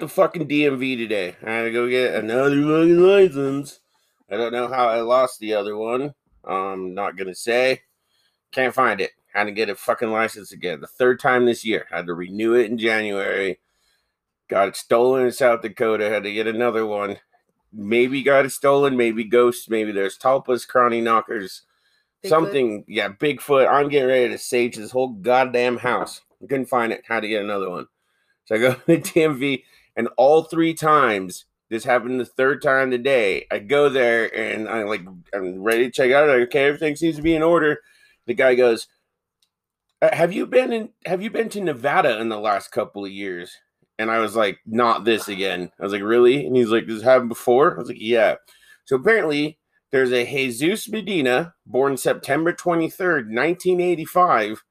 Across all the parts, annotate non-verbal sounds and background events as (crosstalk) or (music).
So I'm at the fucking DMV today. I had to go get another fucking license. I don't know how I lost the other one. I'm not gonna say. Can't find it. Had to get a fucking license again. The third time this year. Had to renew it in January. Got it stolen in South Dakota. Had to get another one. Maybe got it stolen. Maybe ghosts. Maybe there's talpas, cranny knockers, Bigfoot. something. Yeah, Bigfoot. I'm getting ready to sage this whole goddamn house. I couldn't find it. Had to get another one. So I go (laughs) to the DMV, and all three times this happened the third time today. I go there and I like I'm ready to check out. Like, okay, everything seems to be in order. The guy goes, "Uh, "Have you been in? Have you been to Nevada in the last couple of years?" And I was like, "Not this again." I was like, "Really?" And he's like, "This happened before?" I was like, "Yeah." So apparently, there's a Jesus Medina born September 23rd, 1985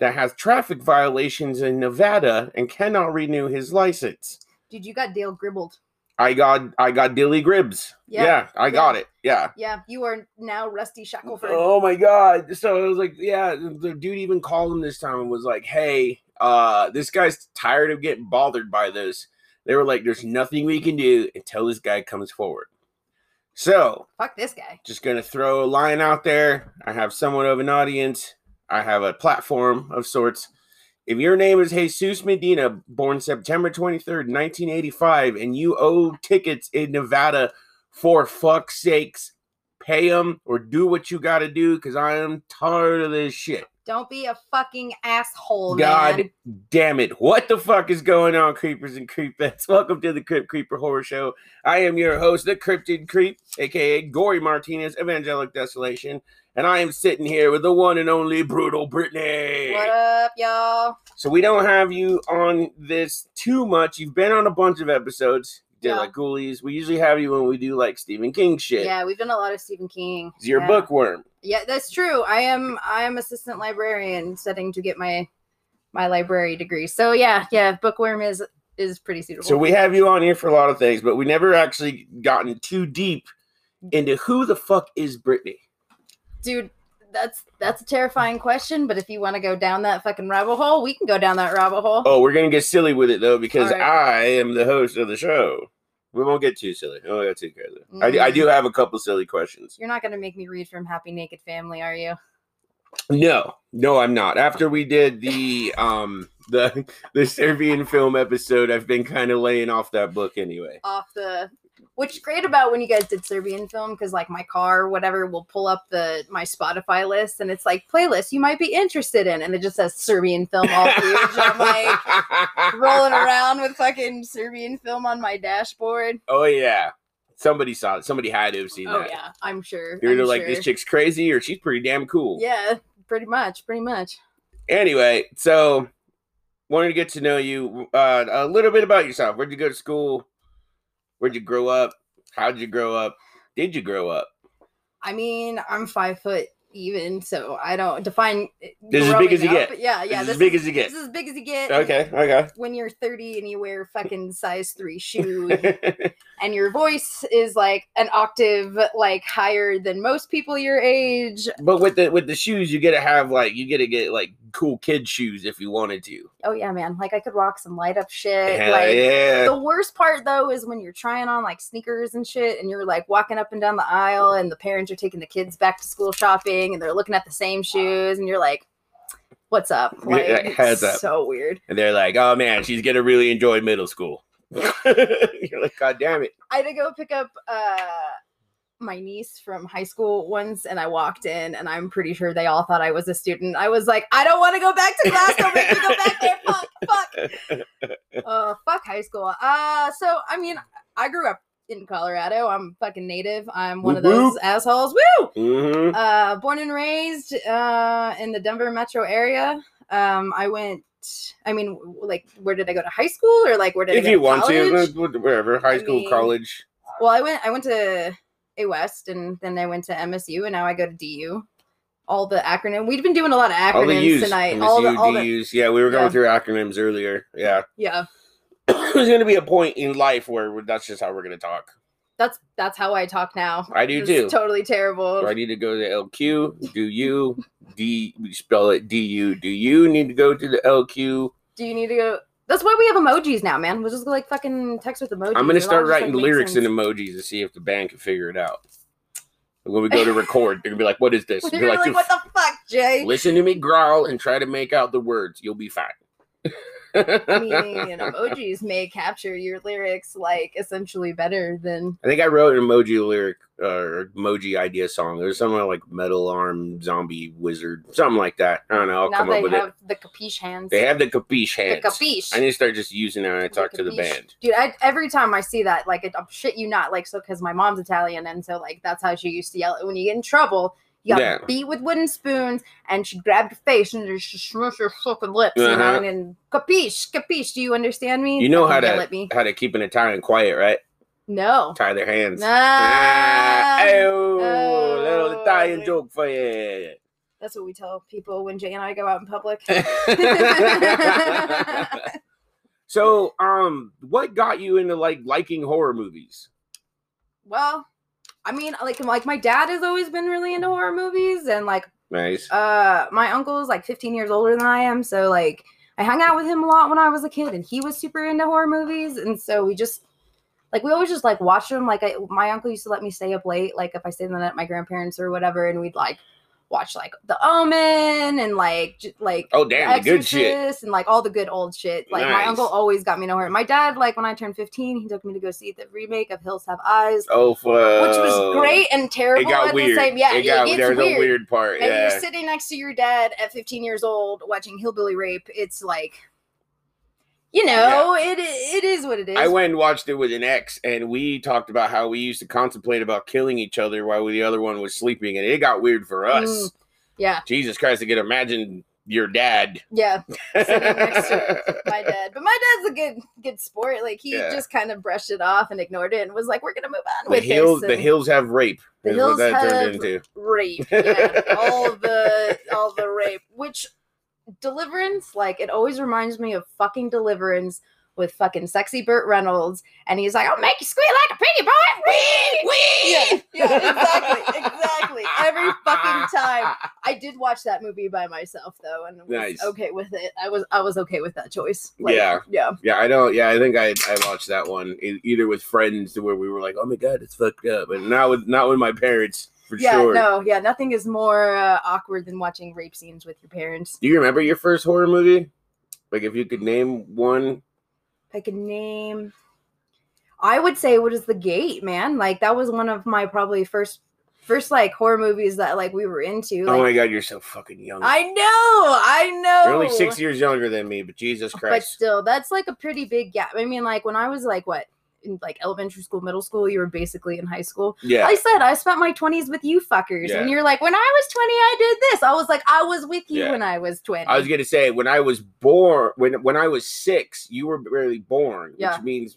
that has traffic violations in Nevada and cannot renew his license. Dude, you got Dale Gribbled. I got I got Dilly Gribs. Yeah, Yeah, I got it. Yeah. Yeah, you are now Rusty Shackelford. Oh my god. So I was like, yeah, the dude even called him this time and was like, hey, uh, this guy's tired of getting bothered by this. They were like, there's nothing we can do until this guy comes forward. So Fuck this guy. just gonna throw a line out there. I have somewhat of an audience. I have a platform of sorts. If your name is Jesus Medina, born September 23rd, 1985, and you owe tickets in Nevada, for fuck's sakes, pay them or do what you gotta do because I am tired of this shit. Don't be a fucking asshole, God man. damn it. What the fuck is going on, creepers and creepettes? (laughs) Welcome to the Crypt Creeper Horror Show. I am your host, the Cryptid Creep, aka Gorey Martinez, Evangelic Desolation, and I am sitting here with the one and only Brutal Brittany. What up, y'all? So we don't have you on this too much. You've been on a bunch of episodes. Did Yeah. like Ghoulies. We usually have you when we do like Stephen King shit. Yeah, we've done a lot of Stephen King. You're yeah. a bookworm. Yeah, that's true. I am I am assistant librarian studying to get my my library degree. So yeah, yeah, bookworm is is pretty suitable. So we have you on here for a lot of things, but we never actually gotten too deep into who the fuck is Brittany. dude, that's that's a terrifying question, but if you want to go down that fucking rabbit hole, we can go down that rabbit hole. Oh, we're gonna get silly with it though because Alright. I am the host of the show. We won't get too silly. Oh, won't too crazy. I, do- I Mm. do have a couple silly questions. You're not gonna make me read from Happy Naked Family, are you? No, no, I'm not. After we did the um the (laughs) the Serbian film episode, I've been kind of laying off that book anyway. Off the which is great about when you guys did Serbian film because like my car or whatever will pull up the my Spotify list and it's like playlist you might be interested in and it just says Serbian film all (laughs) huge. I'm like rolling around with fucking Serbian film on my dashboard. Oh yeah, somebody saw it. Somebody had to have seen that. Oh that. yeah, I'm sure. You're either I'm like this chick's crazy or she's pretty damn cool. Yeah, pretty much, pretty much. Anyway, so wanted to get to know you uh, a little bit about yourself. Where'd you go to school? Where'd you grow up? How'd you grow up? Did you grow up? I mean, I'm five foot even, so I don't define. This is as big as you growing get. up, Yeah, yeah. This is as big as you get. This is as big as you get. Okay, okay. When you're 30 and you wear fucking size three shoes, (laughs) and your voice is like an octave like higher than most people your age. but with the with the shoes, you gotta have like you gotta get like cool kid shoes if you wanted to. Oh yeah, man. Like I could rock some light up shit. Hell like yeah. the worst part though is when you're trying on like sneakers and shit and you're like walking up and down the aisle and the parents are taking the kids back to school shopping and they're looking at the same shoes and you're like what's up like yeah, heads up. so weird and they're like, "Oh man, she's gonna really enjoy middle school." (laughs) You're like, "God damn it!" i had to go pick up uh my niece from high school once and i walked in and i'm pretty sure they all thought i was a student. I was like i don't want to go back to class. Don't make me go back there. (laughs) Fuck fuck. Uh fuck high school. Uh so i mean i grew up in colorado. I'm fucking native. I'm one of those assholes. Woo! Hmm uh born and raised uh in the denver metro area. Um i went i mean like where did i go to high school or like where did I If you to want college? to, wherever, high I school, mean, college. well i went i went to a west and then i went to msu and now i go to du all the acronym we've been doing a lot of acronyms U's, tonight MSU, all the all the Yeah, we were going Yeah. through acronyms earlier. Yeah, yeah (coughs) there's going to be a point in life where that's just how we're going to talk. that's that's how i talk now I do It's too. totally terrible I need to go to LQ? Do you? (laughs) D we spell it D U. Do you need to go to the LQ? do you need to go That's why we have emojis now, man. We'll just like fucking text with emojis. I'm gonna It'll start just, writing like, make lyrics in sense. emojis to see if the band can figure it out. When we go to record, they're gonna be like, "What is this?" (laughs) You're Be like, "You what the fuck, Jay? Listen to me growl and try to make out the words. You'll be fine. (laughs) I (laughs) mean, emojis may capture your lyrics like essentially better than I think I wrote an emoji lyric uh, or emoji idea song. There's something like metal arm zombie wizard, something like that. I don't know. I'll now come up they with have it. the capiche hands. They have the capiche hands. the capiche. I need to start just using that when I talk to the band. Dude, I, every time I see that, like, it, shit you not, like, so because my mom's Italian, and so like that's how she used to yell it. When you get in trouble, you got Yeah. beat with wooden spoons, and she grabbed your face and she smushed your fucking lips, you know, Uh-huh. and capiche, capiche. Do you understand me? You know how to me? how to keep an Italian quiet, right? No. Tie their hands. Ah, ayo, Oh. little Italian joke for you. That's what we tell people when Jay and I go out in public. (laughs) so, um, what got you into like liking horror movies? well, I mean, like, like my dad has always been really into horror movies, and like Nice. uh my uncle is like 15 years older than I am, so like I hung out with him a lot when I was a kid and he was super into horror movies and so we just like we always just like watched them like I, my uncle used to let me stay up late like if I stayed the night at my grandparents or whatever and we'd like watch like The Omen and like j- like Oh damn, the good shit. And like all the good old shit. Like my uncle always got me to horror. My dad, like when I turned 15, he took me to go see the remake of Hills Have Eyes, Oh, fuck. which was great and terrible. It got at weird. the same. Yeah, it got gets there's weird. a weird part. And yeah. you're sitting next to your dad at 15 years old watching hillbilly rape. It's like, you know, it it is what it is. I went and watched it with an ex, and we talked about how we used to contemplate about killing each other while the other one was sleeping, and it got weird for us. Mm. yeah, Jesus Christ, I could imagine your dad. yeah, Sitting next to (laughs) my dad. But my dad's a good good sport. Like he Yeah. just kind of brushed it off and ignored it and was like, "We're gonna move on the with hills, this." the hills have rape. The hills what that turned into. rape. (laughs) Yeah, all the all the rape. Which Deliverance, like it always reminds me of fucking Deliverance with fucking sexy Burt Reynolds, and he's like, "I'll make you squeal like a piggy boy." Wee, (laughs) wee. Yeah, yeah, exactly, (laughs) exactly. Every fucking time. (laughs) I did watch that movie by myself though, and was Nice. okay with it. I was I was okay with that choice. Like, Yeah. yeah. Yeah, I don't. Yeah, I think I I watched that one either with friends to where we were like, "Oh my god, it's fucked up," and not with not with my parents for Yeah, sure. no, yeah, nothing is more uh, awkward than watching rape scenes with your parents. Do you remember your first horror movie? Like, if you could name one. pick a name. I would say what is the gate, man? Like that was one of my probably first first like horror movies that like we were into. oh my god, you're so fucking young. I know, I know. You're only six years younger than me, but Jesus Christ. But still, that's like a pretty big gap. I mean, like when I was like what in like elementary school, middle school, you were basically in high school. yeah. I said I spent my twenties with you fuckers, Yeah. and you're like, when I was twenty, I did this. I was like, I was with you Yeah. when I was twenty. I was gonna say when I was born, when when I was six, you were barely born, Yeah. which means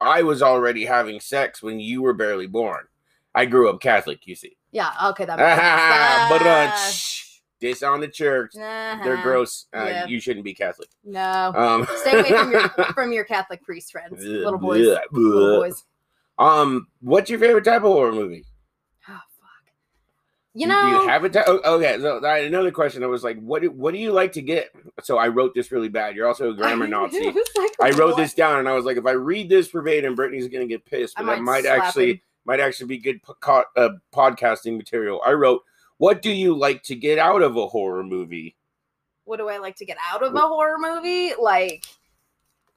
I was already having sex when you were barely born. I grew up Catholic, you see. yeah, okay, that (laughs) makes sense. Disown the church. They're uh-huh. gross. Uh, Yeah. You shouldn't be Catholic. No, Um, stay away from your (laughs) from your Catholic priest friends, little boys. Little boys. Um, what's your favorite type of horror movie? Oh fuck. You Do know, you have a type? Oh, okay. So I another question. I was like, what do, what do you like to get? So I wrote this really bad. You're also a (laughs) grammar Nazi. Like, I wrote what? this down and I was like, if I read this verbatim, Brittany's gonna get pissed, I but that might might actually him. might actually be good po- co- uh, podcasting material. I wrote, what do you like to get out of a horror movie? What do I like to get out of a horror movie? Like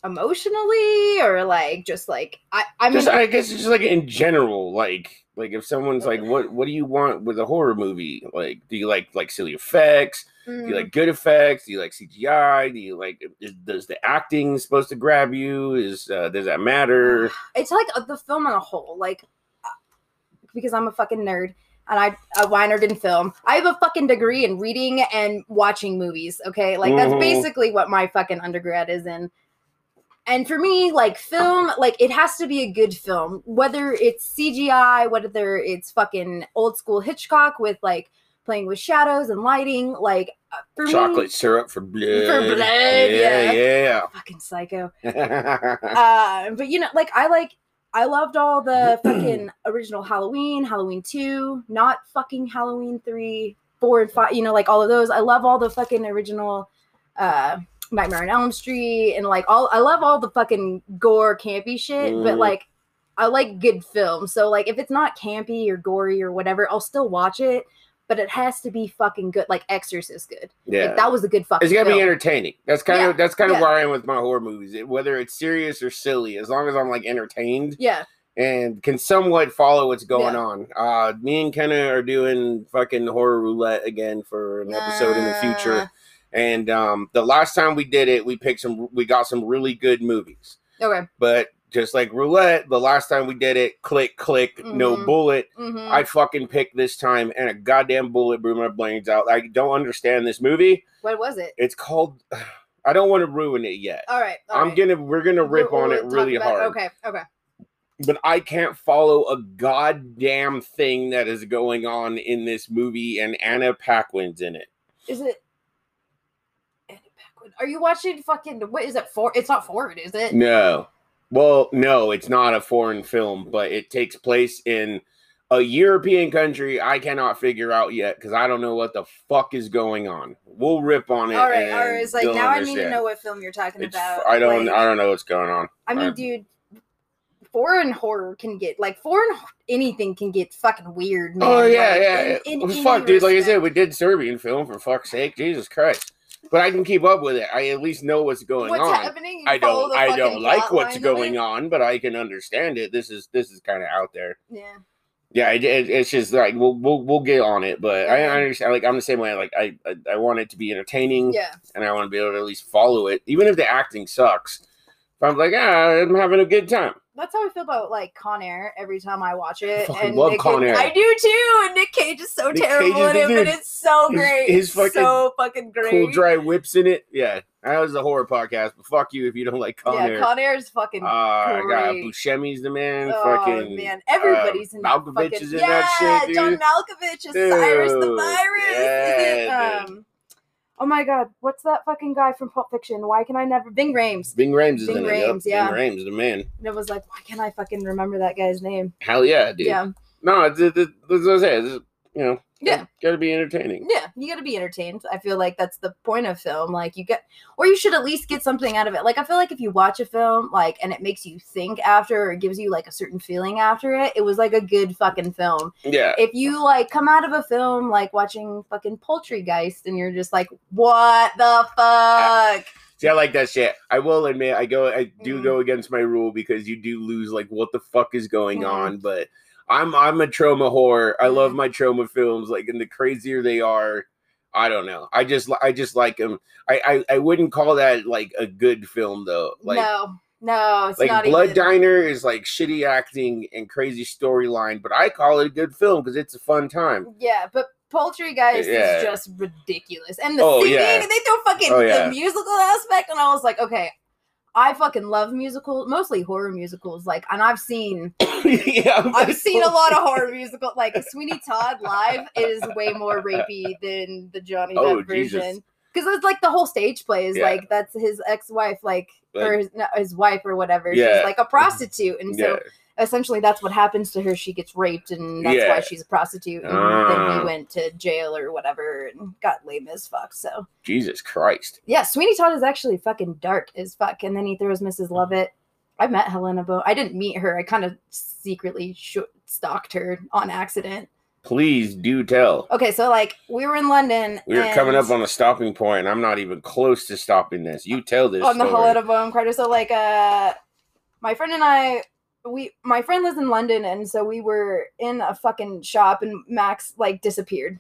emotionally, or like just like I. I mean, just I guess just like in general, like like if someone's like, what what do you want with a horror movie? Like, do you like like silly effects? Do mm, you like good effects? Do you like CGI? Do you like is, does the acting supposed to grab you? Is uh, does that matter? it's like uh, the film on a whole, like uh, because I'm a fucking nerd and I a whiner in film. I have a fucking degree in reading and watching movies. Okay, like that's Mhm. basically what my fucking undergrad is in. And for me, like film, like it has to be a good film, whether it's CGI, whether it's fucking old school Hitchcock with like playing with shadows and lighting. Like uh, for Chocolate me, syrup for blood. for blood, yeah. yeah. fucking psycho. (laughs) uh, but you know, like I like I loved all the (clears throat) fucking original Halloween, Halloween two, not fucking Halloween three, four, and five. You know, like all of those. I love all the fucking original uh Nightmare on Elm Street and like all I love all the fucking gore campy shit, but Mhm. like I like good films. So like if it's not campy or gory or whatever, I'll still watch it, but it has to be fucking good. Like Exorcist good. Yeah. Like that was a good fucking it's gotta be entertaining. That's kind Yeah, of that's kind of where I am with my horror movies. It- whether it's serious or silly, as long as I'm like entertained yeah. and can somewhat follow what's going Yeah. on. Uh me and Kenna are doing fucking horror roulette again for an episode in the future. Uh, And um the last time we did it, we picked some we got some really good movies. Okay. But just like roulette, the last time we did it, click click, no Mhm. bullet. mhm. I fucking picked this time and a goddamn bullet blew my brains out. I don't understand this movie. what was it? It's called (sighs) I don't want to ruin it yet. All right. all I'm right. gonna we're gonna rip We'll- on we'll it really hard. Okay. Okay. But I can't follow a goddamn thing that is going on in this movie and Anna Paquin's in it. Is it? Annie Paquin. Are you watching fucking? What is it for? It's not foreign, is it? No. Well, no, it's not a foreign film, but it takes place in a European country I cannot figure out yet because I don't know what the fuck is going on. We'll rip on it. all right. All right. It's like now I need to know what film you're talking It's, about. I don't. Like, I don't know what's going on. I mean, I- dude, foreign horror can get like foreign anything can get fucking weird, oh, man. oh yeah, like, yeah. in- yeah. in Well, fuck, dude. Like I said, we did Serbian film for fuck's sake. Jesus Christ. But I can keep up with it. I at least know what's going what's on. happening? You I don't. I don't like what's going on, but I can understand it. This is this is kind of out there. Yeah. Yeah, it, it- it's just like we'll we'll we'll get on it, but I Yeah. understand. Like I'm the same way. Like I I, I want it to be entertaining, Yeah. and I want to be able to at least follow it, even if the acting sucks. If I'm like, ah, I'm having a good time. That's how I feel about like Con Air every time I watch it. fucking and love Nick Con Air. I do too. And Nick Cage is so Nick terrible in it, but it's so great. his It's fucking so fucking great. Cool dry whips in it. Yeah, that was a horror podcast, but fuck you if you don't like Con yeah, Air. Con Air is fucking. Uh, I got great. Buscemi's the man. oh fucking man, everybody's in that Malkovich fucking. is in yeah, that shit, John. Malkovich is Cyrus the Virus. (laughs) yeah, um, oh my god, what's that fucking guy from Pulp Fiction? Why can I never? Ving Rhames. Ving Rhames is Ving in it. Rhames, Yep. yeah. Ving Rhames, the man. And it was like, why can't I fucking remember that guy's name? Hell yeah, dude. Yeah, No, it's, it's, it's, that's what I say. It's, you know, Yeah. got to be entertaining. yeah, you got to be entertained. I feel like that's the point of film. Like you get, or you should at least get something out of it. Like I feel like if you watch a film, like, and it makes you think after, or it gives you like a certain feeling after it, it was like a good fucking film. Yeah. if you like come out of a film like watching fucking Poultrygeist and you're just like, what the fuck? See, I like that shit. I will admit, I go, I do Mhm. go against my rule because you do lose like what the fuck is going Mhm. on. But I'm, I'm a trauma whore. I love Mhm. my trauma films. Like, and the crazier they are, I don't know. I just, I just like them. I, I, I wouldn't call that like a good film though. Like, no, no, it's like not Blood even. Diner is like shitty acting and crazy storyline, but I call it a good film because it's a fun time. Yeah, but Poultrygeist Yeah. is just ridiculous, and the Oh, singing yeah. they throw fucking Oh, yeah. the musical aspect, and I was like, okay. I fucking love musicals, mostly horror musicals. Like, and I've seen, (coughs) yeah, I've seen a lot of horror (laughs) musicals. Like Sweeney Todd live is way more rapey than the Johnny oh, Depp Oh, Jesus. version. Because it's like the whole stage play is Yeah. like that's his ex-wife, like But- or his, no, his wife or whatever. Yeah. She's like a prostitute, and so Yeah. Essentially that's what happens to her. She gets raped, and that's Yeah. why she's a prostitute. And then Ah. he went to jail or whatever and got lame as fuck. So Jesus Christ. yeah, Sweeney Todd is actually fucking dark as fuck. And then he throws Mrs. Lovett. I met Helena Bo. I didn't meet her. I kind of secretly sh- stalked her on accident. Please do tell. Okay, so like we were in London. We were coming up on a stopping point, and I'm not even close to stopping this. You tell this on the story. Helena Bonham Carter. So like uh my friend and I we my friend lives in London and so we were in a fucking shop and Max like disappeared.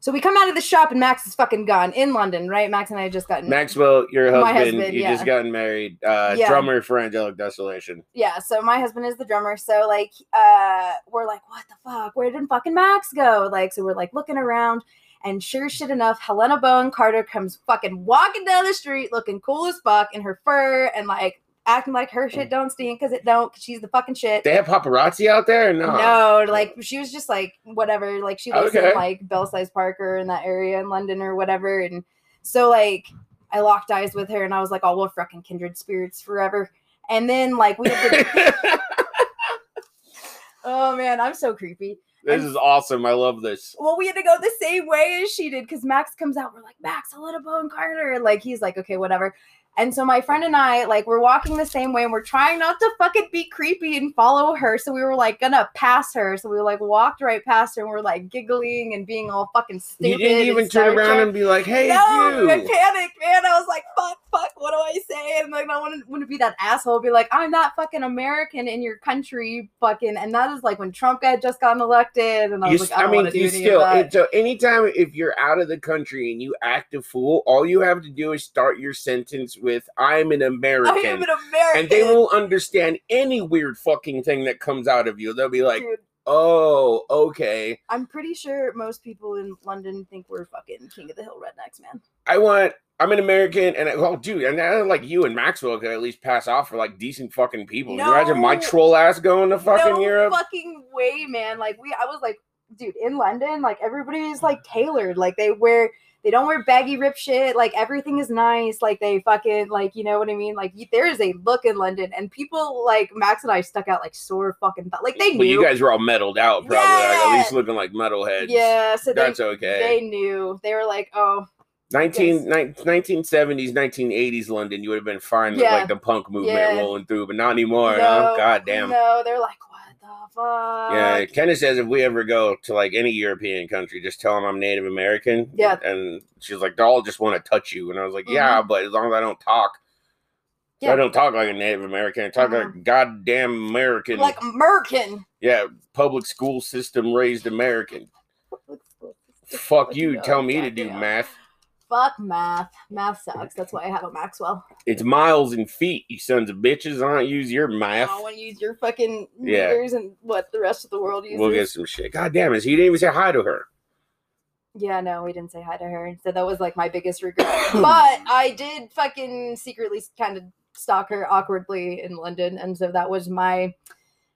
So we come out of the shop and Max is fucking gone in London, right? Max and I had just gotten Maxwell, your husband, husband, you yeah. just gotten married. Uh, Yeah. Drummer for Angelic Desolation. yeah, so my husband is the drummer. So like uh we're like, what the fuck? Where did fucking Max go? Like, so we're like looking around and sure shit enough, Helena Bonham Carter comes fucking walking down the street looking cool as fuck in her fur and like acting like her shit don't stink because it don't, 'cause she's the fucking shit. They have paparazzi out there? No. No, like she was just like whatever. Like she lives Okay. in like Belsize Park or in that area in London or whatever. And so like I locked eyes with her and I was like, oh, we're fucking kindred spirits forever. And then like we the, (laughs) oh man, I'm so creepy. This is awesome. I love this. well, we had to go the same way as she did because Max comes out. We're like, Max, a little bone Carter. Like, he's like, okay, whatever. And so my friend and I, like, we're walking the same way and we're trying not to fucking be creepy and follow her. So we were like gonna pass her. So we like walked right past her and we're like giggling and being all fucking stupid. You didn't even turn around and be like, "Hey, no, I you." panicked, man. I was like, fuck, fuck, what do I say? And like, I want to, want to be that asshole, be like, I'm not fucking American in your country, fucking. And that is like when Trump had just gotten elected, and I was s- like, I I mean, you still. So anytime if you're out of the country and you act a fool, all you have to do is start your sentence with "I'm an I American," am an American. and they won't understand any weird fucking thing that comes out of you. They'll be like, Dude, "Oh, okay." I'm pretty sure most people in London think we're fucking king of the hill rednecks, man. I want. I'm an American, and I, well, dude, and I, like you and Maxwell could at least pass off for like decent fucking people. You imagine my troll ass going to fucking no Europe? fucking way, man. Like we, I was like, dude, in London, like everybody is like tailored. Like they wear, they don't wear baggy rip shit. Like everything is nice. Like they fucking like, you know what I mean? Like you, there is a look in London, and people like Max and I stuck out like sore fucking th- like they Well, knew. you guys were all metaled out, probably. Like, at least looking like metalheads. yeah, so they that's okay. they knew. They were like, oh 19, nine- 1970s, 1980s London, you would have been fine with Yeah. like the punk movement Yeah. rolling through, but not anymore. no, huh? God damn. No, they're like, fuck? Yeah, Kenna says if we ever go to like any European country, just tell them I'm Native American. Yeah. And she's like, they'll all just want to touch you. And I was like, yeah, but as long as I don't talk, Yeah. I don't talk like a Native American. I talk like a goddamn American. like American. yeah, public school system raised American. Fuck you, tell me to do math. Fuck math. Math sucks. That's why I have a Maxwell. It's miles and feet, you sons of bitches. I don't use your math. I don't want to use your fucking Yeah. meters and what the rest of the world uses. We'll get some shit. God damn it. He didn't even say hi to her. Yeah, no, we didn't say hi to her. So that was like my biggest (coughs) regret. but I did fucking secretly kind of stalk her awkwardly in London, and so that was my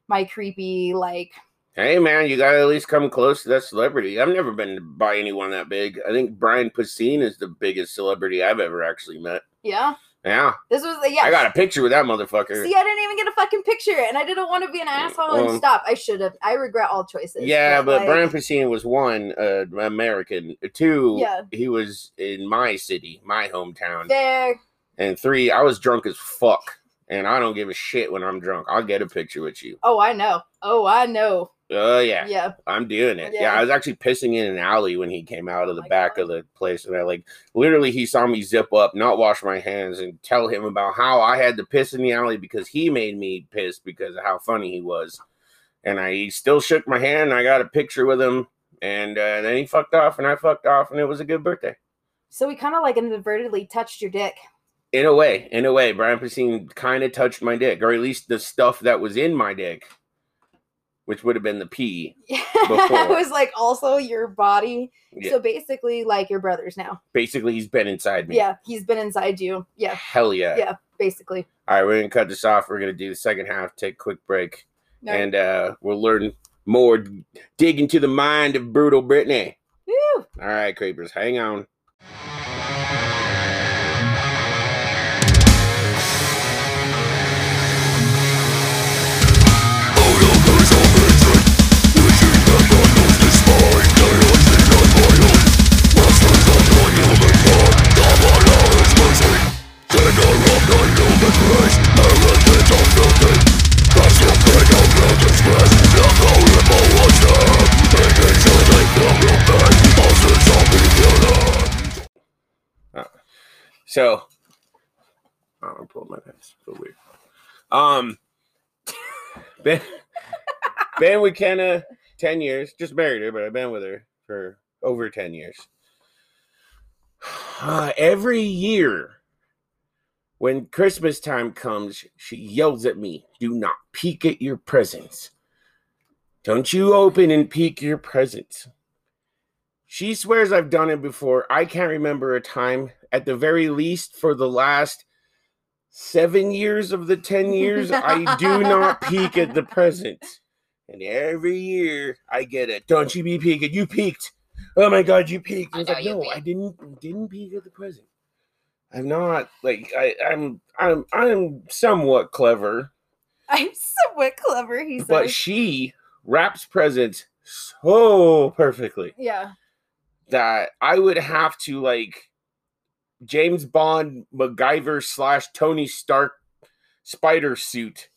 my creepy like. Hey man, you gotta at least come close to that celebrity. I've never been by anyone that big. I think Brian Posehn is the biggest celebrity I've ever actually met. Yeah, Yeah. this was yeah. I got a picture with that motherfucker. See, I didn't even get a fucking picture, and I didn't want to be an asshole Um, and stop. I should have. I regret all choices. yeah, but like, Brian Posehn was one, uh, American. Two, Yeah. he was in my city, my hometown. there. And three, I was drunk as fuck. And I don't give a shit when I'm drunk. I'll get a picture with you. Oh, I know. Oh, I know. Oh yeah. Yeah. I'm doing it. Yeah. Yeah. I was actually pissing in an alley when he came out of Oh the my back God. of the place, and I like literally he saw me zip up, not wash my hands, and tell him about how I had to piss in the alley because he made me piss because of how funny he was, and I he still shook my hand. And I got a picture with him, and uh, then he fucked off, and I fucked off, and it was a good birthday. So we kind of like inadvertently touched your dick. In a way, in a way, Brian Posehn kind of touched my dick, or at least the stuff that was in my dick, which would have been the pee. (laughs) it Before. was like also your body. Yeah. So basically, like your brother's now. Basically, he's been inside me. Yeah, he's been inside you. Yeah, Hell yeah. yeah, basically. All right, we're gonna cut this off. We're gonna do the second half, take a quick break, No. and uh, we'll learn more, dig into the mind of brutal Brittany. Woo! All right, creepers, hang on. So, oh, I'm pulling my pants. So weird. Um, (laughs) been been with Kenna ten years. Just married her, but I've been with her for over ten years. (sighs) Uh, every year, when Christmas time comes, she yells at me, "Do not peek at your presents. Don't you open and peek your presents." She swears I've done it before. I can't remember a time, at the very least, for the last seven years of the 10 years, I do not (laughs) peek at the presents. And every year I get it. Don't you be peeking. You peeked. Oh my God, you peeked. I know like, no, peeked." I didn't didn't peek at the present. I'm not like I, I'm I'm I'm somewhat clever, I'm somewhat clever. He but she wraps presents so perfectly Yeah. that I would have to like James Bond, MacGyver slash Tony Stark spider suit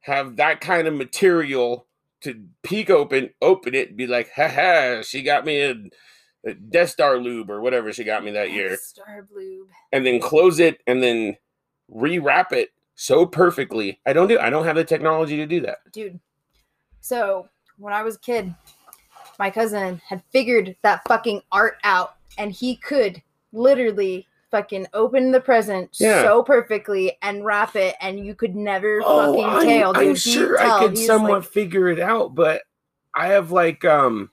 have that kind of material to peek open, open it, and be like, ha ha, she got me a Death Star lube or whatever she got me that year, Star Blue. and then close it and then rewrap it so perfectly. I don't do I don't have the technology to do that. Dude. So when I was a kid, my cousin had figured that fucking art out and he could literally fucking open the present Yeah. so perfectly and wrap it and you could never Oh, fucking I'm, tell. I'm sure He'd I could He's somewhat like, figure it out, but I have like um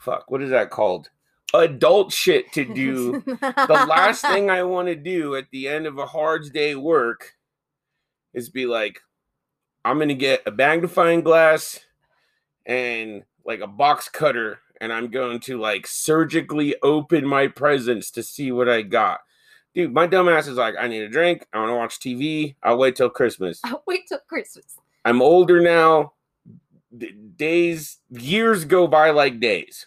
fuck, what is that called? Adult shit to do. the last thing I (laughs) want to do at the end of a hard day work is be like, I'm gonna get a magnifying glass and like a box cutter, and I'm going to like surgically open my presents to see what I got. Dude, my dumbass is like, I need a drink. I want to watch TV. I'll wait till Christmas. (laughs) I'll wait till Christmas. I'm older now. D- days, years go by like days.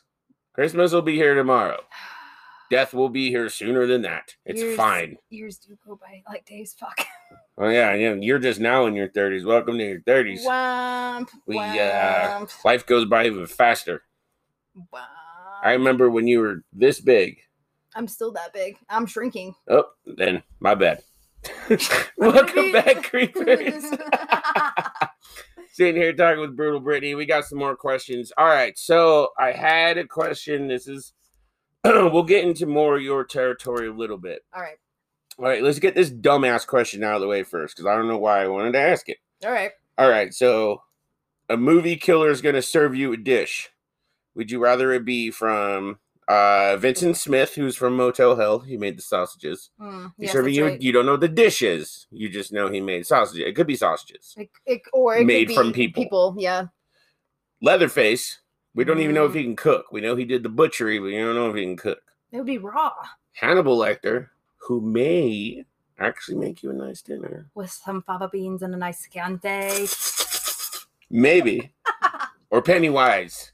Christmas will be here tomorrow. (sighs) Death will be here sooner than that. It's Years- fine. Years do go by like days. Fuck. (laughs) Oh yeah, yeah. You're just now in your thirties. Welcome to your thirties. Womp. We, uh, womp, Life goes by even faster. womp. I remember when you were this big. I'm still that big. I'm shrinking. Oh, then my bad. (laughs) (laughs) Welcome back, creepers. Sitting here talking with Brutal Brittany. We got some more questions. All right, so I had a question. This is (clears throat) we'll get into more of your territory a little bit. All right. All right, let's get this dumbass question out of the way first, because I don't know why I wanted to ask it. All right. All right, so a movie killer is going to serve you a dish. Would you rather it be from uh, Vincent Smith, who's from Motel Hell? He made the sausages. Mm, He's yes, serving you. right. You don't know the dishes. You just know he made sausages. It could be sausages. It, it, or it Made could from people. People, yeah. Leatherface. We don't even know if Mm. he can cook. We know he did the butchery, but we don't know if he can cook. It would be raw Hannibal Lecter, who may actually make you a nice dinner. with some fava beans and a nice chianti. Maybe. (laughs) or Pennywise.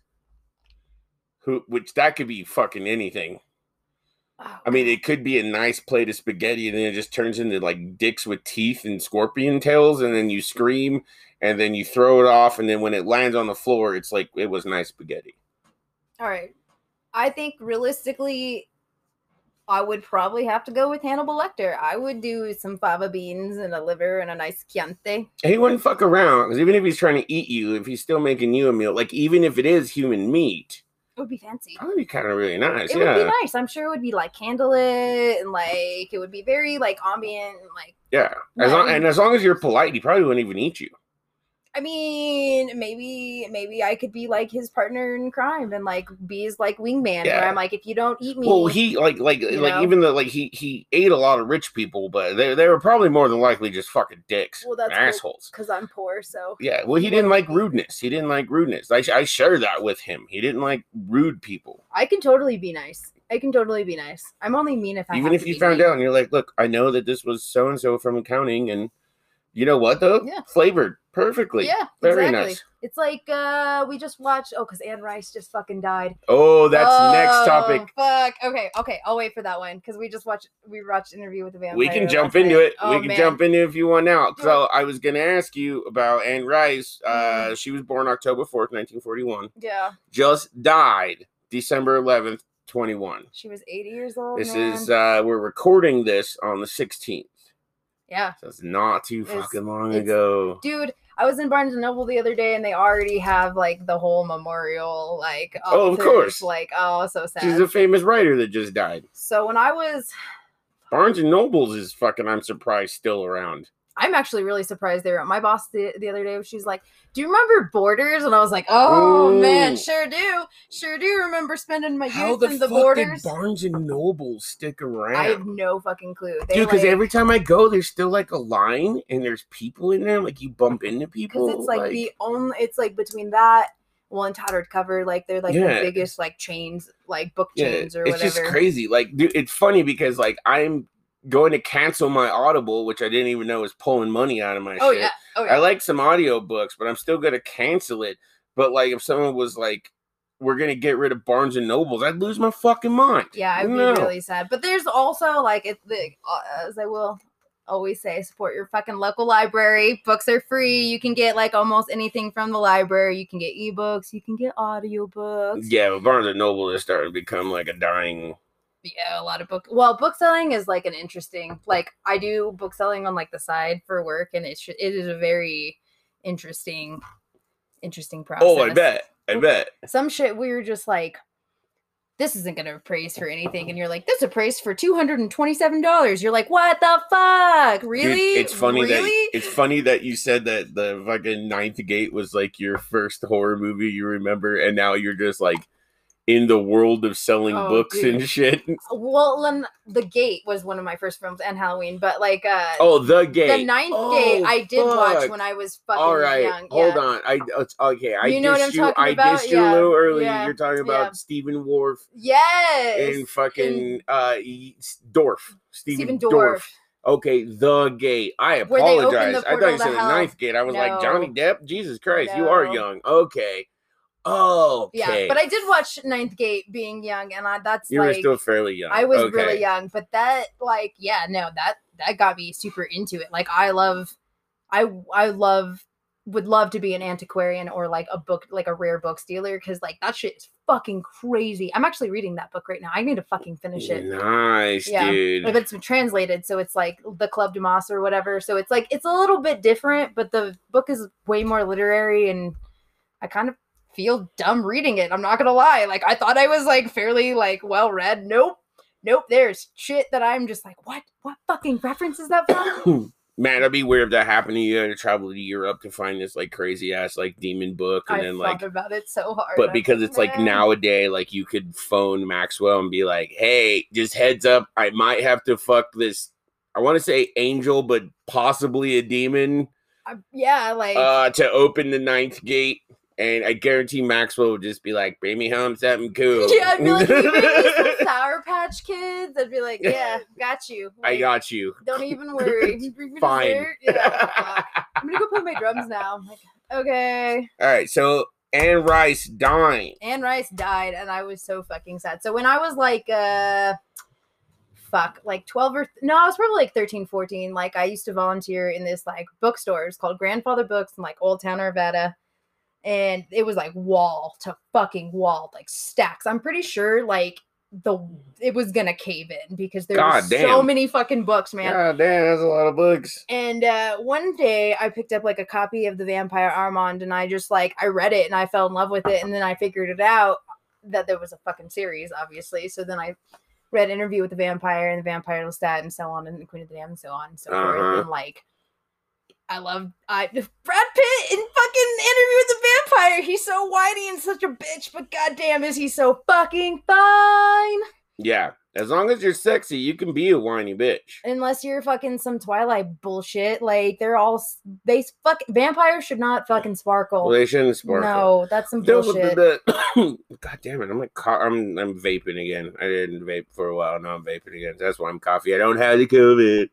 Who which that could be fucking anything. I mean, it could be a nice plate of spaghetti, and then it just turns into like dicks with teeth and scorpion tails, and then you scream, and then you throw it off, and then when it lands on the floor, it's like it was nice spaghetti. all right. I think realistically, I would probably have to go with Hannibal Lecter. I would do some fava beans and a liver and a nice chianti. He wouldn't fuck around because even if he's trying to eat you, if he's still making you a meal, like even if it is human meat, It would be fancy. that would be kind of really nice. It yeah, would be nice. I'm sure it would be like candlelit and like it would be very like ambient and like yeah. As long, and as long as you're polite, he probably wouldn't even eat you. I mean, maybe maybe I could be like his partner in crime and like be his like wingman. Yeah. Where I'm like, if you don't eat me, Well, he like like like know? even though like he he ate a lot of rich people, but they they were probably more than likely just fucking dicks, Well, that's assholes. because I'm poor, so Yeah, well, he didn't like rudeness. He didn't like rudeness. I, I share that with him. He didn't like rude people. I can totally be nice. I can totally be nice. I'm only mean if I Even have if you found mean. out and you're like, look, I know that this was so and so from accounting, and you know what though? Yeah. Flavored perfectly. Yeah, Very exactly. nice. It's like uh we just watched. Oh, because Anne Rice just fucking died. Oh, that's next Oh, topic. Fuck. Okay. Okay. I'll wait for that one because we just watched. We watched interview with the vampire. We can jump into night. it. Oh, we can man. jump into it if you want now. So I was gonna ask you about Anne Rice. Uh, she was born October fourth, nineteen forty one. Yeah, Just died December eleventh, twenty one. she was 80 years old. This man. is uh we're recording this on the sixteenth. Yeah, So it's not too It's- fucking long ago. dude. I was in Barnes and Noble the other day, and they already have like the whole memorial, like Oh, of course. like oh, so sad. She's a famous writer that just died. so when I was, Barnes and Nobles is fucking. I'm surprised still around. I'm actually really surprised they were. My boss the, the other day, she's like, "Do you remember Borders?" And I was like, "Oh man, sure do, sure do remember spending my How youth the in the Borders." did Barnes and Noble stick around? I have no fucking clue. They Dude, because like, every time I go, there's still like a line and there's people in there. Like you bump into people. because it's like, the only it's like between that one tattered cover like they're like Yeah. the biggest like chains like book yeah, chains or it's whatever just crazy. Like, dude, it's funny because like I'm going to cancel my Audible, which I didn't even know was pulling money out of my oh shit. yeah oh yeah I like some audiobooks, but I'm still gonna cancel it But like, if someone was like, "We're gonna get rid of Barnes and Nobles," I'd lose my fucking mind. Yeah, I'd No. be really sad. But there's also like it the uh, as I will always say, support your fucking local library. Books are free. You can get like almost anything from the library. You can get ebooks, you can get audiobooks. Yeah, but Barnes and Noble is starting to become like a dying. Yeah, a lot of book. Well, book selling is like an interesting. Like I do book selling on like the side for work, and it's it is a very interesting, interesting process. Oh, I bet. I bet. some shit we were just like this isn't gonna appraise for anything and you're like this appraised for $227 you're like what the fuck Dude, really it's funny really that it's funny that you said that the fucking Ninth Gate was like your first horror movie you remember, and now you're just like in the world of selling Oh, books and shit. well then the gate was one of my first films and halloween but like uh Oh, the gate. the ninth Oh, gate i did watch when i was fucking All right, young hold yeah. on. I okay. I You know what I'm you. talking I about? dissed you a little early. Yeah. You're talking about yeah. Stephen Worf yes and fucking uh e- Dorff. Stephen, Stephen Dorf. Dorff. Okay, the gate. I Where they open apologize. I thought you said the ninth gate. I was like Johnny Depp. Jesus Christ, you are young. Okay. Oh, yeah but i did watch ninth gate being young and i that's you were like still fairly young. I was okay. really young, but that like yeah, no, that that got me super into it. Like I love I I love would love to be an antiquarian or like a book like a rare books dealer because like that shit is fucking crazy. I'm actually reading that book right now. I need to fucking finish it. Nice, Yeah. dude. If it's been translated, so it's like the Club Dumas or whatever. So it's like it's a little bit different, but the book is way more literary and I kind of feel dumb reading it. I'm not gonna lie. Like I thought I was like fairly like well read. Nope. Nope. There's shit that I'm just like, what what fucking reference is that from? (coughs) Man, that'd be weird if that happened to you. To travel to Europe to find this like crazy ass like demon book, and I then like, about it so hard. but because it's like "Man." nowadays, like you could phone Maxwell and be like, "Hey, just heads up, I might have to fuck this. I want to say angel, but possibly a demon, I- yeah, like uh, to open the ninth gate." And I guarantee Maxwell would just be like, "Bring me home something cool." (laughs) yeah, I'd be like, "Can you bring me some Sour Patch Kids. I'd be like, yeah, (laughs) got you. I got you. Don't even (laughs) worry. Bring me Fine. Yeah. I'm gonna go play my drums now. Like, okay. All right, so Anne Rice died. Anne Rice died, and I was so fucking sad. So when I was like, uh, fuck, like 12 or no, I was probably like 13, 14. Like I used to volunteer in this like bookstore. It's called Grandfather Books in like Old Town Arvada. And it was like wall to fucking wall, like stacks. I'm pretty sure like the it was gonna cave in because there were God so damn. many fucking books, man. God damn, that's a lot of books. And uh, one day I picked up like a copy of the Vampire Armand and I just like I read it and I fell in love with it and then I figured it out that there was a fucking series, obviously. So then I read Interview with the Vampire and the Vampire Lestat and so on and the Queen of the Damned and so on and so Uh-huh. forth. And like I love I (laughs) Brad Pitt in fucking Interview with the Vampire. He's so whiny and such a bitch, but goddamn is he so fucking fine. Yeah, as long as you're sexy, you can be a whiny bitch. unless you're fucking some Twilight bullshit. Like they're all they fuck vampires should not fucking sparkle. Well, they shouldn't sparkle. no, that's some bullshit. (coughs) God damn it! I'm like, I'm I'm vaping again. I didn't vape for a while. Now I'm vaping again. That's why I'm coffee. I don't have the COVID.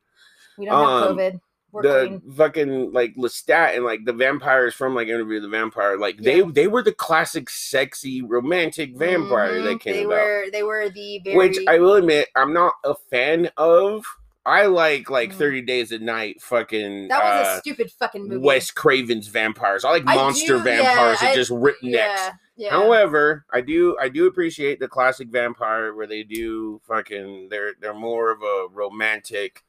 we don't have um, COVID. The fucking like Lestat and like the vampires from like Interview with the Vampire. Like they Yeah. they were the classic sexy romantic vampire Mhm, that came they about. were they were the very Which I will admit, I'm not a fan of. I like like Mm. 30 Days a Night. Fucking that was uh, a stupid fucking movie. Wes Craven's vampires. I like I monster do- vampires yeah, that I- just rip necks. Yeah, yeah. However, I do I do appreciate the classic vampire where they do fucking they're they're more of a romantic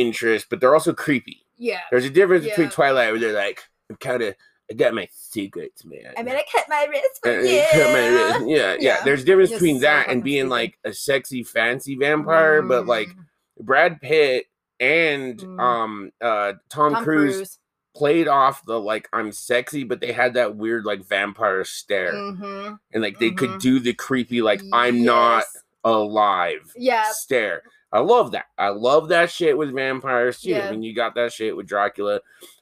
interest, but they're also creepy. yeah. There's a difference between Twilight where they're like, I'm kinda I got my secrets, man. I mean, I cut my wrist Uh, for you. cut my wrist. Yeah, yeah, Yeah. There's a difference Just between so that and being like a sexy, fancy vampire, but like Mm, Brad Pitt and Mm. um uh Tom, Tom Cruise, Cruise. played off the like I'm sexy, but they had that weird like vampire stare. Mhm. And like they could Mhm. do the creepy like I'm not alive Yeah. stare. I love that. I love that shit with vampires too. I mean you got that shit with Dracula.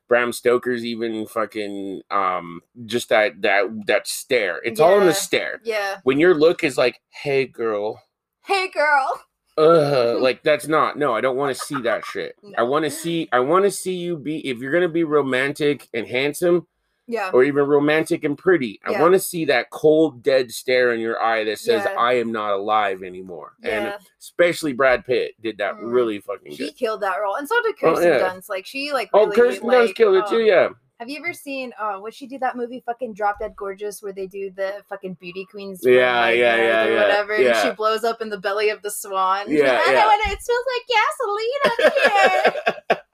Bram Stoker's even fucking um just that that that stare. It's all in the stare. Yeah. When your look is like, hey girl, Hey, girl. uh (laughs) like that's not no i don't want to see that shit i want to see i want to see you be if you're gonna be romantic and handsome Yeah. or even romantic and pretty. I Yeah. want to see that cold, dead stare in your eye that says, Yeah. I am not alive anymore. And especially Brad Pitt did that Mm. really fucking She good. killed that role, and so did Oh, Kirsten yeah. Dunst. Like she, like Oh, really, Kirsten like, Dunst killed it too, um, yeah. Have you ever seen? Uh, what she did that movie, fucking Drop Dead Gorgeous, where they do the fucking beauty queens, Yeah, like, yeah, yeah, or yeah, whatever, and she blows up in the belly of the swan. Yeah, like, yeah. it smells like gasoline up here.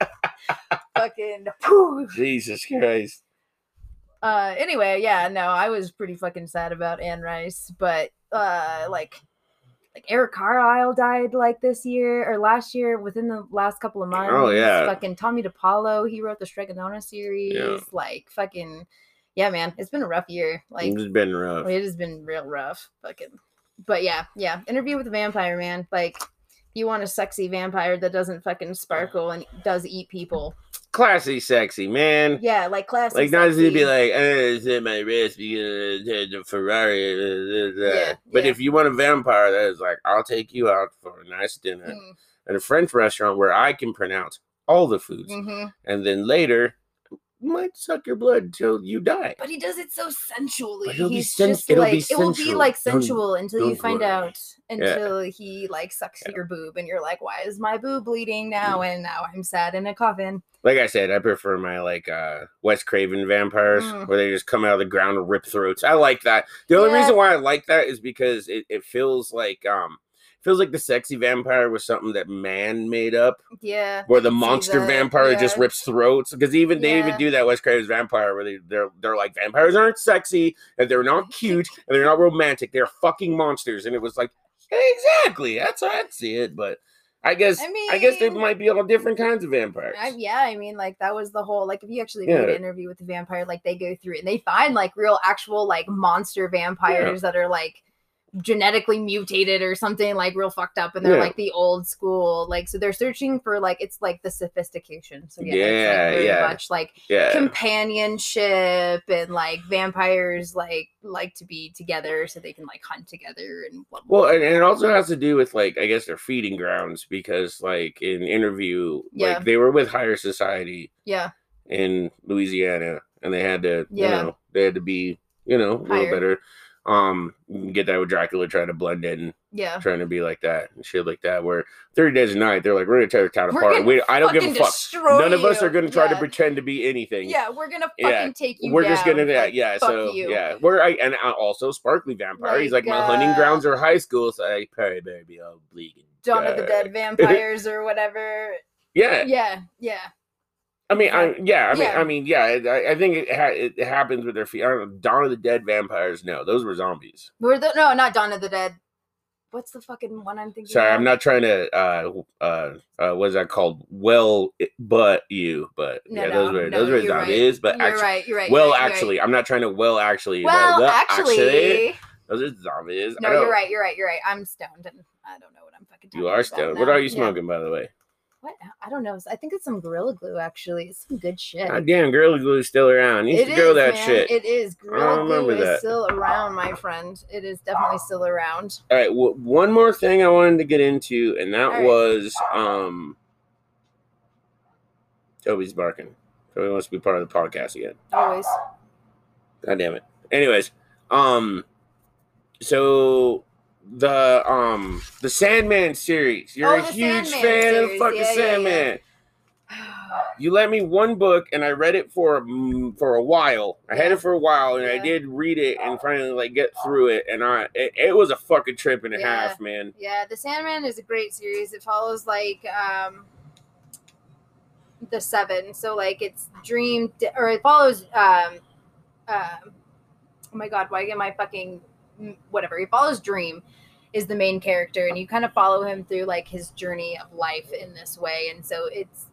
(laughs) fucking. poof. Jesus Christ. Uh, anyway, yeah, no, I was pretty fucking sad about Anne Rice, but uh, like, like Eric Carle died like this year or last year within the last couple of months. Oh, yeah. fucking Tomie dePaola, he wrote the Strega Nona series. Like, fucking, yeah, man, it's been a rough year. Like, it's been rough. it has been real rough. Fucking, but yeah, yeah. Interview with a vampire, man. Like, you want a sexy vampire that doesn't fucking sparkle and does eat people. Classy, sexy, man. Yeah, like classy. Like not to be like, eh, it's in my wrist because the Ferrari. uh, uh, uh." Yeah, But yeah. if you want a vampire that is like, I'll take you out for a nice dinner Mm, at a French restaurant where I can pronounce all the foods, mhm. and then later might suck your blood until you die. But he does it so sensually. But it'll be He's sen- just it'll like be it will be sensual. like Don't- sensual until you don't find worry. out until he like sucks Yeah. your boob and you're like, why is my boob bleeding now? And now I'm sad in a coffin. Like I said, I prefer my like uh Wes Craven vampires Mm. where they just come out of the ground and rip throats. I like that. The only Yeah. reason why I like that is because it, it feels like um feels like the sexy vampire was something that man made up, Yeah. where the monster that, vampire just rips throats. Because even they even do that Wes Craven's vampire where they they're they're like vampires aren't sexy and they're not (laughs) cute and they're not romantic. They're fucking monsters. And it was like exactly that's how I'd see it, but. I guess I mean, I, guess there might be all different kinds of vampires. I, yeah, I mean, like that was the whole like if you actually read Yeah. an interview with the vampire, like they go through it and they find like real actual like monster vampires that are like genetically mutated or something like real fucked up and they're Yeah. like the old school like so they're searching for like it's like the sophistication so yeah, it's, Yeah, like, very yeah. much like yeah. companionship and like vampires like like to be together so they can like hunt together and blah, blah, Well, and, and it also has to do with like I guess their feeding grounds because like in interview, Yeah. like they were with higher society yeah in Louisiana, and they had to, Yeah. you know, they had to be, you know, a little better. Um, you can get that with Dracula trying to blend in, yeah trying to be like that and shit like that. Where Thirty Days a Night, they're like, we're gonna tear the town apart. We, I don't give a fuck. None of us are gonna try to pretend to be anything. yeah we're gonna fucking Yeah. take you we're just gonna yeah, like, yeah. So you. yeah, we're I, and uh, also Sparkly Vampire. He's like Like, my hunting uh, grounds are high school, so I hey baby, I'll bleed. Dawn of the. Dead (laughs) vampires or whatever. Yeah, Yeah, yeah. I mean, I, yeah, I mean, Yeah. I mean, yeah. I, I think it, ha- it happens with their feet. I don't know. Dawn of the Dead vampires. No, those were zombies. Were the no, not Dawn of the Dead. What's the fucking one I'm thinking? Sorry, of? I'm not trying to. uh uh uh What is that called? Well, but you, but No, yeah, no, those were no, those were you're right. zombies. But You're actually, right. You're right. well, you're actually, right. I'm not trying to. Well, actually, well, well, actually, those are zombies. No, you're right. You're right. You're right. I'm stoned, and I don't know what I'm fucking. You are stoned. What are you Yeah. smoking, by the way? What? I don't know. I think it's some Gorilla Glue. Actually, it's some good shit. God damn, Gorilla Glue is still around. You used It to grow that man. shit. It is. Gorilla Glue is still around, my friend. It is definitely still around. All right, w- one more thing I wanted to get into, and that right. was um Toby's barking. Toby wants to be part of the podcast again. Always. God damn it. Anyways, um, so the um the Sandman series. You're Oh, a huge Sandman fan of series. fucking Yeah, yeah, yeah. Sandman. (sighs) You let me one book, and I read it for mm, for a while. I had it for a while, and I did read it and finally like get through it. And I it, it was a fucking trip and a Yeah. half, man. Yeah, The Sandman is a great series. It follows like um the seven. So like it's Dream or it follows um um oh my god, why am I fucking whatever. He follows Dream is the main character and you kind of follow him through like his journey of life in this way. And so it's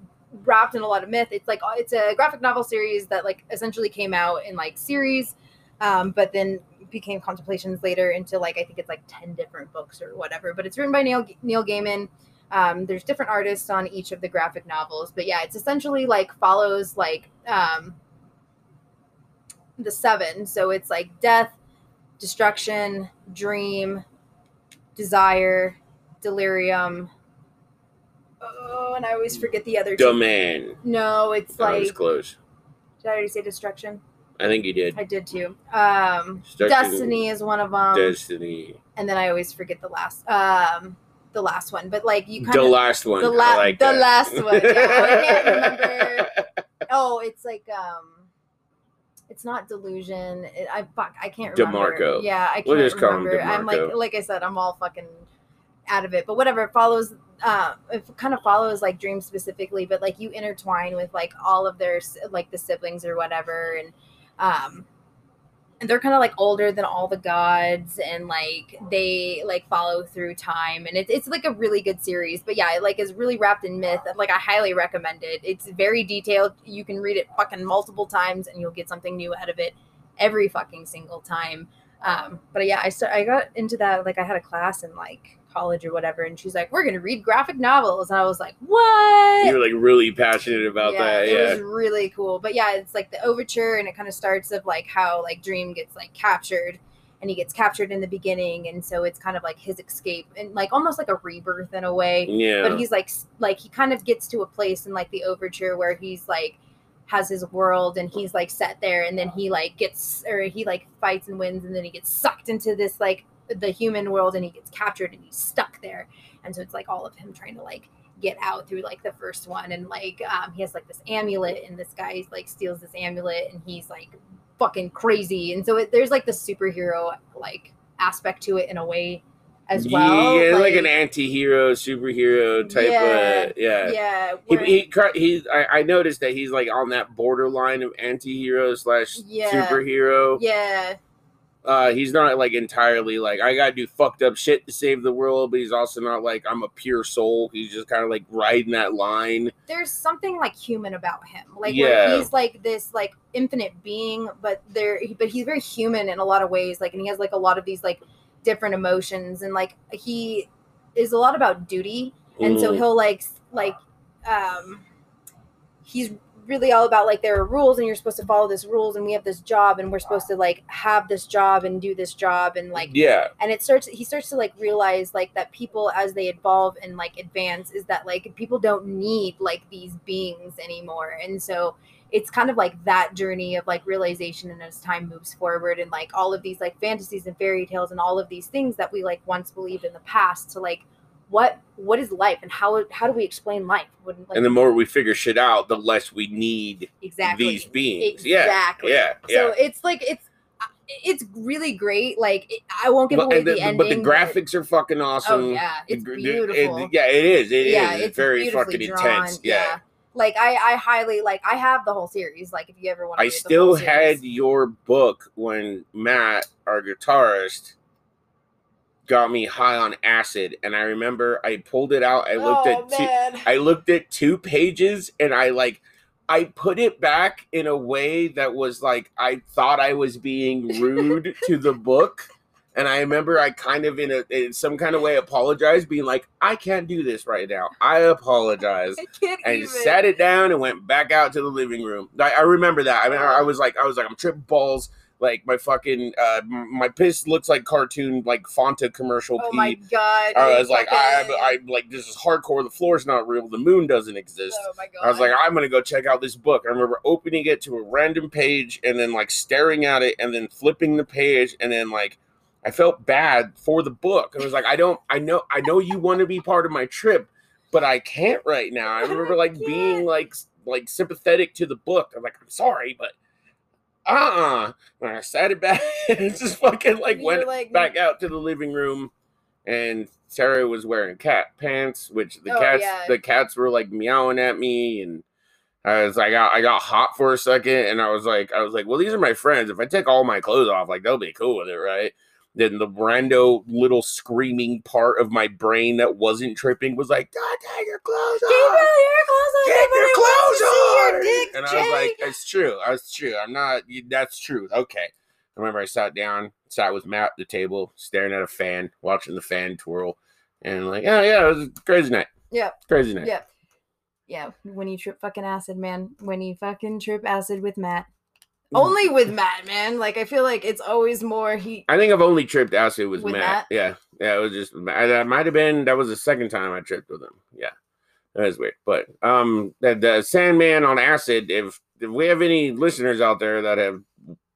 wrapped in a lot of myth. It's like it's a graphic novel series that like essentially came out in like series um, but then became contemplations later into like I think it's like ten different books or whatever. But it's written by Neil Neil Gaiman. Um, there's different artists on each of the graphic novels, but yeah, it's essentially like follows like um, the seven. So it's like death, destruction, dream, desire, delirium. Oh, and I always forget the other two. Domain. No, it's That was like close. did I already say destruction? I think you did. I did too. Um, Destiny is one of them, Destiny. and then I always forget the last, um, the last one. But like you kind The of, last one. the I la- like the that. last one, yeah, I can't remember. (laughs) oh, it's like um, it's not delusion. It, I fuck, I can't remember. DeMarco. Yeah, I can't We'll just call him remember. I'm like, like I said, I'm all fucking out of it. But whatever, it follows. Uh, it kind of follows like dreams specifically, but like you intertwine with like all of their like the siblings or whatever, and um, and they're kind of like older than all the gods, and like they like follow through time, and it's it's like a really good series. But yeah, it like is really wrapped in myth. Like I highly recommend it. It's very detailed. You can read it fucking multiple times, and you'll get something new out of it every fucking single time. Um, but yeah, I st- I got into that like I had a class in like college or whatever, and she's like, "We're gonna read graphic novels," and I was like, "What?" You were like really passionate about that. it Yeah. was really cool. But yeah, it's like the overture, and it kind of starts of like how like Dream gets like captured, and he gets captured in the beginning, and so it's kind of like his escape and like almost like a rebirth in a way Yeah. but he's like like he kind of gets to a place in like the overture where he's like has his world and he's like set there and then he like gets or he like fights and wins and then he gets sucked into this like the human world and he gets captured and he's stuck there and so it's like all of him trying to like get out through like the first one and like um he has like this amulet and this guy like steals this amulet and he's like fucking crazy and so it, there's like the superhero like aspect to it in a way as well Yeah, like, an anti-hero, superhero type Yeah, of yeah. yeah He, he, he I, I noticed that he's like on that borderline of anti-hero slash Yeah. superhero. yeah Uh, he's not like entirely like I gotta do fucked up shit to save the world, but he's also not like I'm a pure soul. He's just kind of like riding that line. there's something like human about him like Yeah. he's like this like infinite being but there but he's very human in a lot of ways like and he has like a lot of these like different emotions and like he is a lot about duty and so Mm. he'll like like um he's really all about like there are rules and you're supposed to follow this rules and we have this job and we're supposed to like have this job and do this job and like yeah, and it starts he starts to like realize like that people as they evolve and like advance is that like people don't need like these beings anymore. And so it's kind of like that journey of like realization and as time moves forward and like all of these like fantasies and fairy tales and all of these things that we like once believed in the past to like what what is life and how how do we explain life when, like, and the more we figure shit out, the less we need exactly these beings. exactly Yeah, yeah, so yeah. it's like it's it's really great like it, i won't give But, away the, the, ending but the graphics are fucking oh, awesome. Oh yeah, it's the- beautiful. it- yeah, it is. It is. yeah, It's, it's very fucking drawn, intense. Yeah. Like I, I highly like. I have the whole series. Like if you ever want. to I still had your book when Matt, our guitarist, got me high on acid, and I remember I pulled it out. I looked oh, at two, man. I looked at two pages, and I like. I put it back in a way that was like I thought I was being rude (laughs) to the book. And I remember I kind of in a in some kind of way apologized, being like, I can't do this right now. I apologize (laughs) I can't and even. sat it down and went back out to the living room. I, I remember that. I mean, I, I was like, I was like, I'm tripping balls. Like my fucking, uh, my piss looks like cartoon, like Fanta commercial Oh pee. my god! I was like, I, I, like, this is hardcore. The floor's not real. The moon doesn't exist. Oh my god! I was like, I'm gonna go check out this book. I remember opening it to a random page and then like staring at it and then flipping the page and then like I felt bad for the book. I was like, I don't, I know, I know you want to be part of my trip, but I can't right now. I remember (laughs) like being like like sympathetic to the book. I'm like, I'm sorry, but uh uh And I sat it back (laughs) and just fucking like went like, back out to the living room and Sarah was wearing cat pants, which the Oh, cats yeah. the cats were like meowing at me and I was like I, I got hot for a second and I was like I was like, well these are my friends. If I take all my clothes off, like they'll be cool with it, right? Then the rando little screaming part of my brain that wasn't tripping was like, God, take your clothes Keep off. your clothes on. Keep your clothes on. your dick, and I was like, it's true. That's true. I'm not. That's true. Okay. I remember I sat down, sat with Matt at the table, staring at a fan, watching the fan twirl, and like, oh yeah, it was a crazy night. Yeah. Crazy night. Yep. Yeah, when you trip fucking acid, man. When you fucking trip acid with Matt. Mm. Only with Matt, man. Like I feel like it's always more he. I think I've only tripped acid with, With Matt. Matt? Yeah, yeah, it was just Matt. that might have been that was the second time I tripped with him. Yeah, that was weird. But um, the, the Sandman on acid. If if we have any listeners out there that have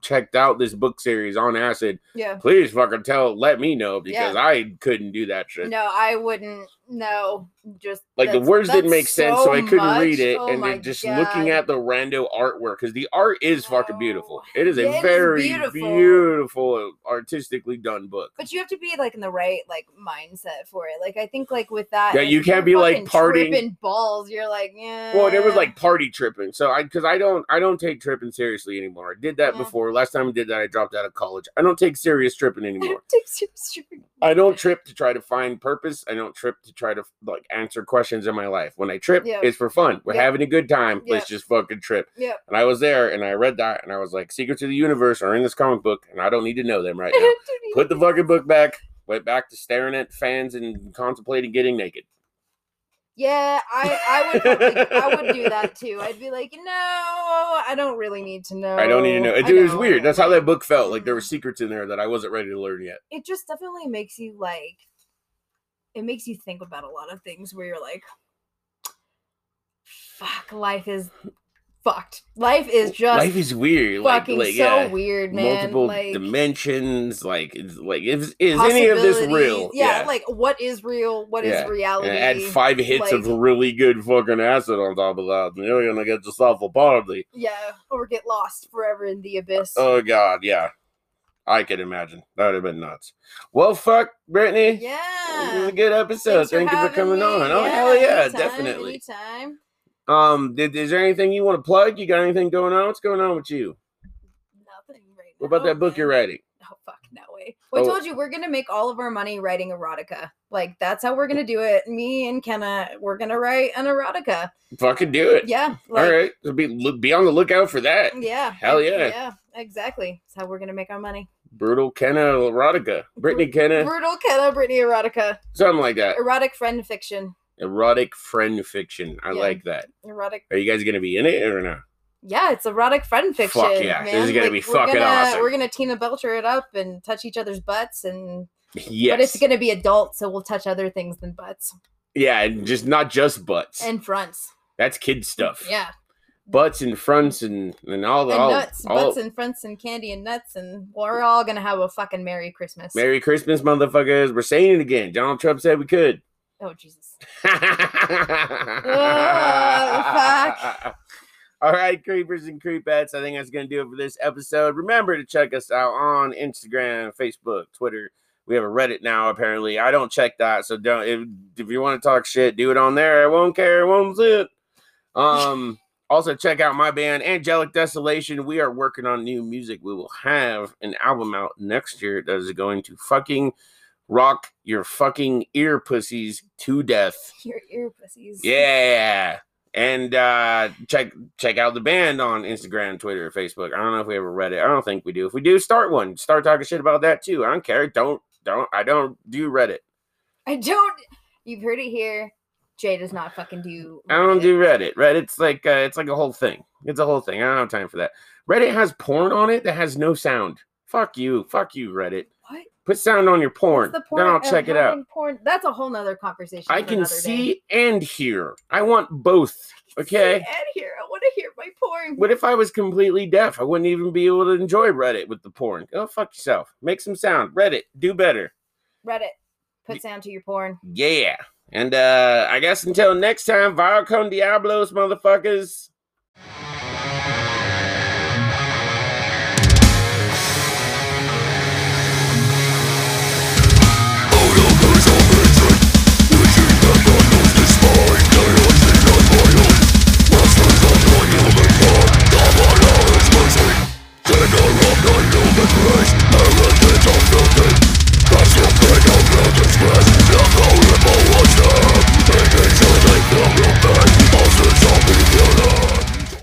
checked out this book series on acid, Yeah. please fucking tell, let me know because Yeah. I couldn't do that shit. No, I wouldn't. No, just Like the words didn't make sense, so, I couldn't read it. Oh and then just looking at the rando artwork, because the art is fucking beautiful. It is a It is very beautiful. beautiful, artistically done book. But you have to be like in the right like mindset for it. Like I think like with that, Yeah, you can't be, like, partying- tripping balls. You're like, yeah. Well, there was like party tripping, so I because I don't I don't take tripping seriously anymore. I did that Yeah. before. Last time I did that, I dropped out of college. I don't take serious tripping (laughs) anymore. Take serious tripping. I don't trip to try to find purpose. I don't trip to try to like answer questions in my life. When I trip, Yeah. it's for fun. We're Yeah. having a good time. Let's just fucking trip. Yeah. And I was there and I read that and I was like, Secrets of the Universe are in this comic book and I don't need to know them right (laughs) now. Put the fucking book back. Went back to staring at fans and contemplating getting naked. Yeah, I I would probably, I would do that (laughs) too. I'd be like, no, I don't really need to know. I don't need to know. It, I it was weird. That's how that book felt. Like there were secrets in there that I wasn't ready to learn yet. It just definitely makes you like. It makes you think about a lot of things where you're like, "Fuck, life is fucked. Life is just Life is weird. Like, fucking like so yeah, weird, man. multiple like dimensions. Like, like is, is any of this real? possibilities. Yeah, like what is real? What is Yeah. reality? and add five hits of really good fucking acid on top of that, and you're gonna get yourself a party. yeah, or get lost forever in the abyss. Oh god, yeah. I could imagine. That would have been nuts. Well, fuck, Brittany. Yeah. This was a good episode. Thanks Thank you for coming me. on. Oh hell yeah, anytime, definitely. Anytime. Um, did, is there anything you want to plug? You got anything going on? What's going on with you? Nothing right What about now, that book you're writing? Oh fuck, no way. Oh. I told you we're gonna make all of our money writing erotica. Like that's how we're gonna do it. Me and Kenna, we're gonna write an erotica. Fucking do it. Yeah. Like, All right. So be look, be on the lookout for that. Yeah. Hell yeah. Yeah. Exactly. That's how we're gonna make our money. Brutal Kenna erotica. Brittany Kenna, Brutal Kenna, Brittany erotica, something like that. erotic friend fiction, Erotic friend fiction. I Yeah. like that. erotic. Are you guys gonna be in it or no? Yeah, it's erotic friend fiction. Fuck yeah, this is gonna be we're fucking gonna, awesome. We're gonna Tina Belcher it up and touch each other's butts, and Yes. but it's gonna be adult, so we'll touch other things than butts yeah, and just not just butts. and fronts. That's kid stuff. Yeah, Butts and fronts and and all the and all, nuts, all- butts and fronts and candy and nuts, and we're all gonna have a fucking merry Christmas. Merry Christmas, motherfuckers. We're saying it again. Donald Trump said we could. oh Jesus. (laughs) Oh, (laughs) All right, creepers and creepettes. I think that's going to do it for this episode. Remember to check us out on Instagram, Facebook, Twitter. We have a Reddit now, apparently. I don't check that, so don't. If, if you want to talk shit, do it on there. I won't care. I won't see it. Um. Also, check out my band, Angelic Desolation. We are working on new music. We will have an album out next year that is going to fucking rock your fucking ear pussies to death. Your ear pussies. Yeah. And uh check check out the band on Instagram, Twitter, Facebook. I don't know if we ever read it. I don't think we do. If we do, start one. Start talking shit about that too. I don't care. Don't don't I don't do Reddit. I don't. You've heard it here. Jay does not fucking do. I don't do Reddit. Reddit's like uh, it's like a whole thing. It's a whole thing. I don't have time for that. Reddit has porn on it that has no sound. Fuck you. Fuck you, Reddit. Put sound on your porn. The Then I'll check it out. Porn. That's a whole nother conversation. I can another day. see and hear. I want both. Okay. See and hear. I want to hear my porn. What if I was completely deaf? I wouldn't even be able to enjoy Reddit with the porn. Go fuck yourself. Make some sound. Reddit, do better. Reddit. Put sound to your porn. Yeah. And uh I guess until next time, Vile con Diablos, motherfuckers. Bring out your distress, now go Making sure they